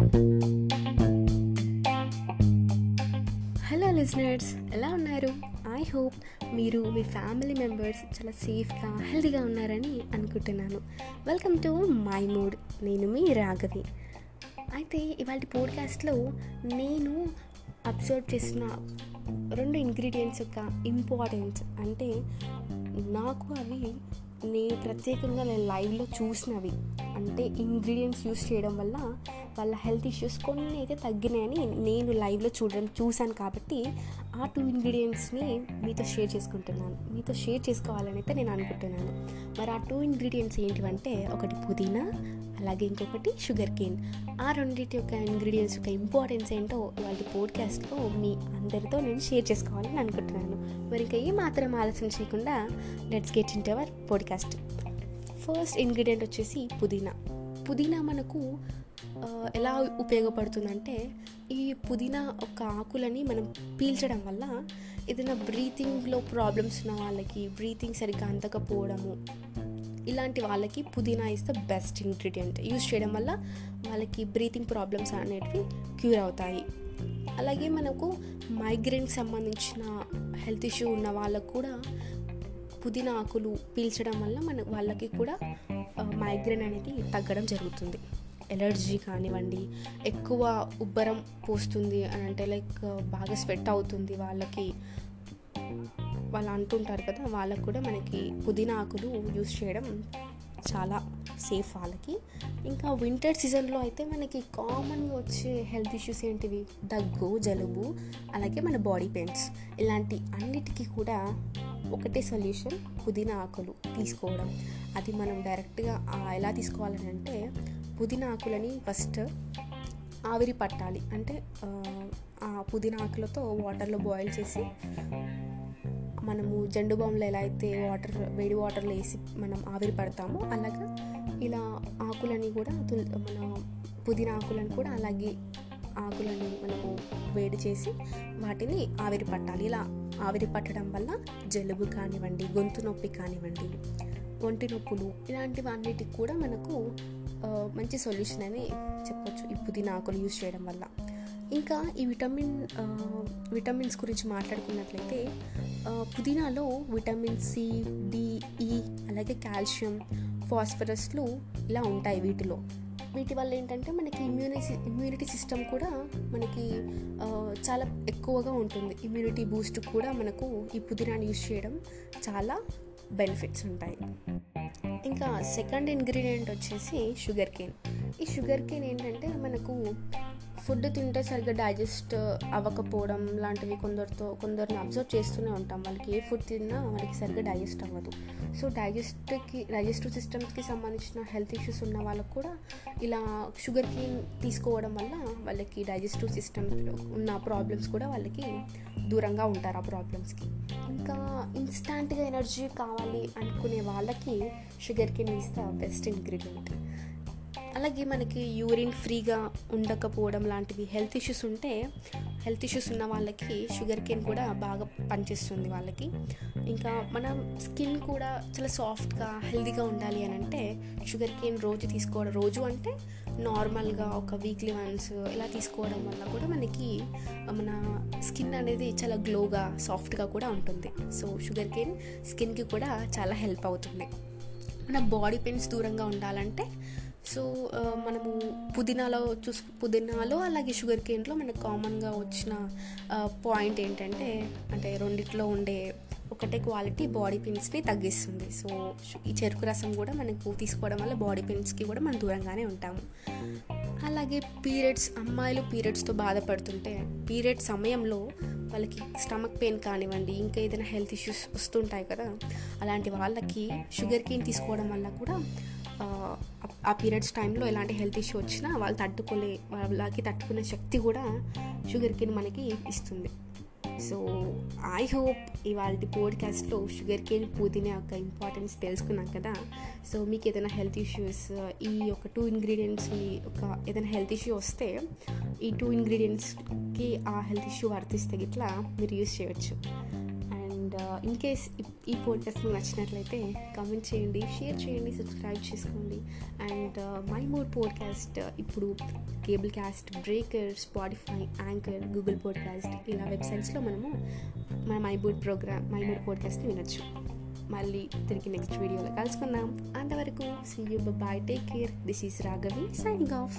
Hello listeners ఎలా ఉన్నారు? I hope మీరు మీ ఫ్యామిలీ మెంబర్స్ చాలా సేఫ్గా హెల్తీగా ఉన్నారని అనుకుంటున్నాను. వెల్కమ్ టు మై మూడ్ నేను మీ రాఘవి. అయితే ఇవాళ పోడ్కాస్ట్లో నేను అబ్జర్వ్ చేసిన రెండు ఇంగ్రీడియంట్స్ యొక్క ఇంపార్టెన్స్ అంటే నాకు అవి నేను ప్రత్యేకంగా నేను లైవ్లో చూసినవి. అంటే ఇంగ్రీడియంట్స్ యూస్ చేయడం వల్ల వాళ్ళ హెల్త్ ఇష్యూస్ కొన్ని అయితే తగ్గినాయని నేను లైవ్లో చూడడం చూశాను కాబట్టి ఆ టూ ఇంగ్రీడియంట్స్ని మీతో షేర్ చేసుకుంటున్నాను. మీతో షేర్ చేసుకోవాలని అయితే నేను అనుకుంటున్నాను. మరి ఆ టూ ఇంగ్రీడియంట్స్ ఏంటివంటే ఒకటి పుదీనా అలాగే ఇంకొకటి షుగర్ కేన్. ఆ రెండింటి యొక్క ఇంగ్రీడియంట్స్ యొక్క ఇంపార్టెన్స్ ఏంటో వాళ్ళ పోడ్కాస్ట్లో మీ అందరితో నేను షేర్ చేసుకోవాలని అనుకుంటున్నాను. మరి ఇంకా ఏ మాత్రం ఆలస్యం చేయకుండా let's get in our podcast. First ingredient వచ్చేసి పుదీనా. పుదీనా మనకు ఎలా ఉపయోగపడుతుందంటే ఈ పుదీనా ఒక ఆకులని మనం పీల్చడం వల్ల ఏదైనా బ్రీతింగ్లో ప్రాబ్లమ్స్ ఉన్న వాళ్ళకి బ్రీతింగ్ సరిగ్గా అందకపోవడము ఇలాంటి వాళ్ళకి పుదీనా is the best ingredient use చేయడం వల్ల వాళ్ళకి బ్రీతింగ్ ప్రాబ్లమ్స్ అనేటివి క్యూర్ అవుతాయి. అలాగే మనకు మైగ్రేన్కి సంబంధించిన హెల్త్ ఇష్యూ ఉన్న వాళ్ళకు కూడా పుదీనా ఆకులు పీల్చడం వల్ల మన వాళ్ళకి కూడా మైగ్రేన్ అనేది తగ్గడం జరుగుతుంది. ఎలర్జీ కానివ్వండి ఎక్కువ ఉబ్బరం పోస్తుంది అని అంటే లైక్ బాగా స్వెట్ అవుతుంది వాళ్ళకి. వాళ్ళు అంటుంటారు కదా వాళ్ళకు కూడా మనకి పుదీనా ఆకులు యూస్ చేయడం చాలా సేఫ్ వాళ్ళకి. ఇంకా వింటర్ సీజన్లో అయితే మనకి కామన్గా వచ్చే హెల్త్ ఇష్యూస్ ఏంటివి? దగ్గు జలుబు అలాగే మన బాడీ పెయిన్స్ ఇలాంటి అన్నిటికీ కూడా ఒకటే సొల్యూషన్ పుదీనా ఆకులు తీసుకోవడం. అది మనం డైరెక్ట్గా ఎలా తీసుకోవాలని అంటే పుదీనా ఆకులని ఫస్ట్ ఆవిరి పట్టాలి. అంటే ఆ పుదీనా ఆకులతో వాటర్లో బాయిల్ చేసి మనము జండు బామ్లో ఎలా అయితే వాటర్ వేడి వాటర్లో వేసి మనం ఆవిరి పడతామో అలాగా ఇలా ఆకులని కూడా మన పుదీనా ఆకులను కూడా అలాగే ఆకులని మనము వేడి చేసి వాటిని ఆవిరి పట్టాలి. ఇలా ఆవిరి పట్టడం వల్ల జలుబు కానివ్వండి గొంతు నొప్పి కానివ్వండి ఒంటి నొప్పులు ఇలాంటివన్నిటికి కూడా మనకు మంచి సొల్యూషన్ అని చెప్పొచ్చు ఈ పుదీనా ఆకులు యూజ్ చేయడం వల్ల. ఇంకా ఈ విటమిన్ విటమిన్స్ గురించి మాట్లాడుకున్నట్లయితే పుదీనాలో విటమిన్ సి డిఈ అలాగే కాల్షియం ఫాస్ఫరస్లు ఇలా ఉంటాయి వీటిలో. వీటి వల్ల ఏంటంటే మనకి ఇమ్యూనిటీ ఇమ్యూనిటీ సిస్టమ్ కూడా మనకి చాలా ఎక్కువగా ఉంటుంది. ఇమ్యూనిటీ బూస్ట్ కూడా మనకు ఈ పుదీనాని యూజ్ చేయడం చాలా బెనిఫిట్స్ ఉంటాయి. ఇంకా సెకండ్ ఇంగ్రీడియంట్ వచ్చేసి షుగర్ కేన్. ఈ షుగర్ కేన్ ఏంటంటే మనకు ఫుడ్ తింటే సరిగ్గా డైజెస్ట్ అవ్వకపోవడం లాంటివి కొందరితో కొందరిని అబ్జర్వ్ చేస్తూనే ఉంటాం. వాళ్ళకి ఏ ఫుడ్ తిన్నా వాళ్ళకి సరిగ్గా డైజెస్ట్ అవ్వదు. సో డైజెస్ట్కి డైజెస్టివ్ సిస్టమ్స్కి సంబంధించిన హెల్త్ ఇష్యూస్ ఉన్న వాళ్ళకు కూడా ఇలా షుగర్ కేన్ తీసుకోవడం వల్ల వాళ్ళకి డైజెస్టివ్ సిస్టమ్ ఉన్న ప్రాబ్లమ్స్ కూడా వాళ్ళకి దూరంగా ఉంటారు ఆ ప్రాబ్లమ్స్కి. ఇంకా ఇన్స్టాంట్గా ఎనర్జీ కావాలి అనుకునే వాళ్ళకి sugar cane is the best ingredient. అలాగే మనకి యూరిన్ ఫ్రీగా ఉండకపోవడం లాంటివి హెల్త్ ఇష్యూస్ ఉంటే హెల్త్ ఇష్యూస్ ఉన్న వాళ్ళకి షుగర్ కేన్ కూడా బాగా పనిచేస్తుంది వాళ్ళకి. ఇంకా మన స్కిన్ కూడా చాలా సాఫ్ట్గా హెల్తీగా ఉండాలి అని అంటే షుగర్ కేన్ రోజు తీసుకోవడం రోజు అంటే నార్మల్గా ఒక వీక్లీ వన్స్ ఇలా తీసుకోవడం వల్ల కూడా మనకి మన స్కిన్ అనేది చాలా గ్లోగా సాఫ్ట్గా కూడా ఉంటుంది. సో షుగర్ కేన్ స్కిన్కి కూడా చాలా హెల్ప్ అవుతుంది. మన బాడీ పెయిన్స్ దూరంగా ఉండాలంటే సో మనము పుదీనాలో చూసు పుదీనాలో అలాగే షుగర్ కేన్లో మనకు కామన్గా వచ్చిన పాయింట్ ఏంటంటే అంటే రెండిట్లో ఉండే ఒకటే క్వాలిటీ బాడీ పెయిన్స్ని తగ్గిస్తుంది. సో ఈ చెరుకు రసం కూడా మనకు తీసుకోవడం వల్ల బాడీ పెయిన్స్కి కూడా మనం దూరంగానే ఉంటాము. అలాగే పీరియడ్స్ అమ్మాయిలు పీరియడ్స్తో బాధపడుతుంటే పీరియడ్ సమయంలో వాళ్ళకి స్టమక్ పెయిన్ కానివ్వండి ఇంకా ఏదైనా హెల్త్ ఇష్యూస్ వస్తుంటాయి కదా అలాంటి వాళ్ళకి షుగర్ కేన్ తీసుకోవడం వల్ల కూడా ఆ పీరియడ్స్ టైంలో ఎలాంటి హెల్త్ ఇష్యూ వచ్చినా వాళ్ళు తట్టుకోలే వాళ్ళకి తట్టుకునే శక్తి కూడా షుగర్ కేన్ మనకి ఇస్తుంది. సో ఐ హోప్ ఇవాళ పోడ్కాస్ట్లో షుగర్ కేన్ పుదీనా యొక్క ఇంపార్టెన్స్ తెలుసుకున్నాం కదా. సో మీకు ఏదైనా హెల్త్ ఇష్యూస్ ఈ యొక్క టూ ఇంగ్రీడియంట్స్ ఒక ఏదైనా హెల్త్ ఇష్యూ వస్తే ఈ టూ ఇంగ్రీడియంట్స్కి ఆ హెల్త్ ఇష్యూ వర్తిస్తే ఇట్లా మీరు యూస్ చేయవచ్చు Uh, ఇన్ కేస్ ఈ పోడ్కాస్ట్ మీకు నచ్చినట్లయితే కామెంట్ చేయండి షేర్ చేయండి సబ్స్క్రైబ్ చేసుకోండి. అండ్ మై మోర్ పోడ్కాస్ట్ ఇప్పుడు cable cast Breaker Spotify Anchor Google podcast ఇలా వెబ్సైట్స్లో మనము మన my board program my mode పోడ్కాస్ట్ని వినొచ్చు. మళ్ళీ తిరిగి నెక్స్ట్ వీడియోలో కలుసుకుందాం. అంతవరకు see you bye take care this is Raghavi signing off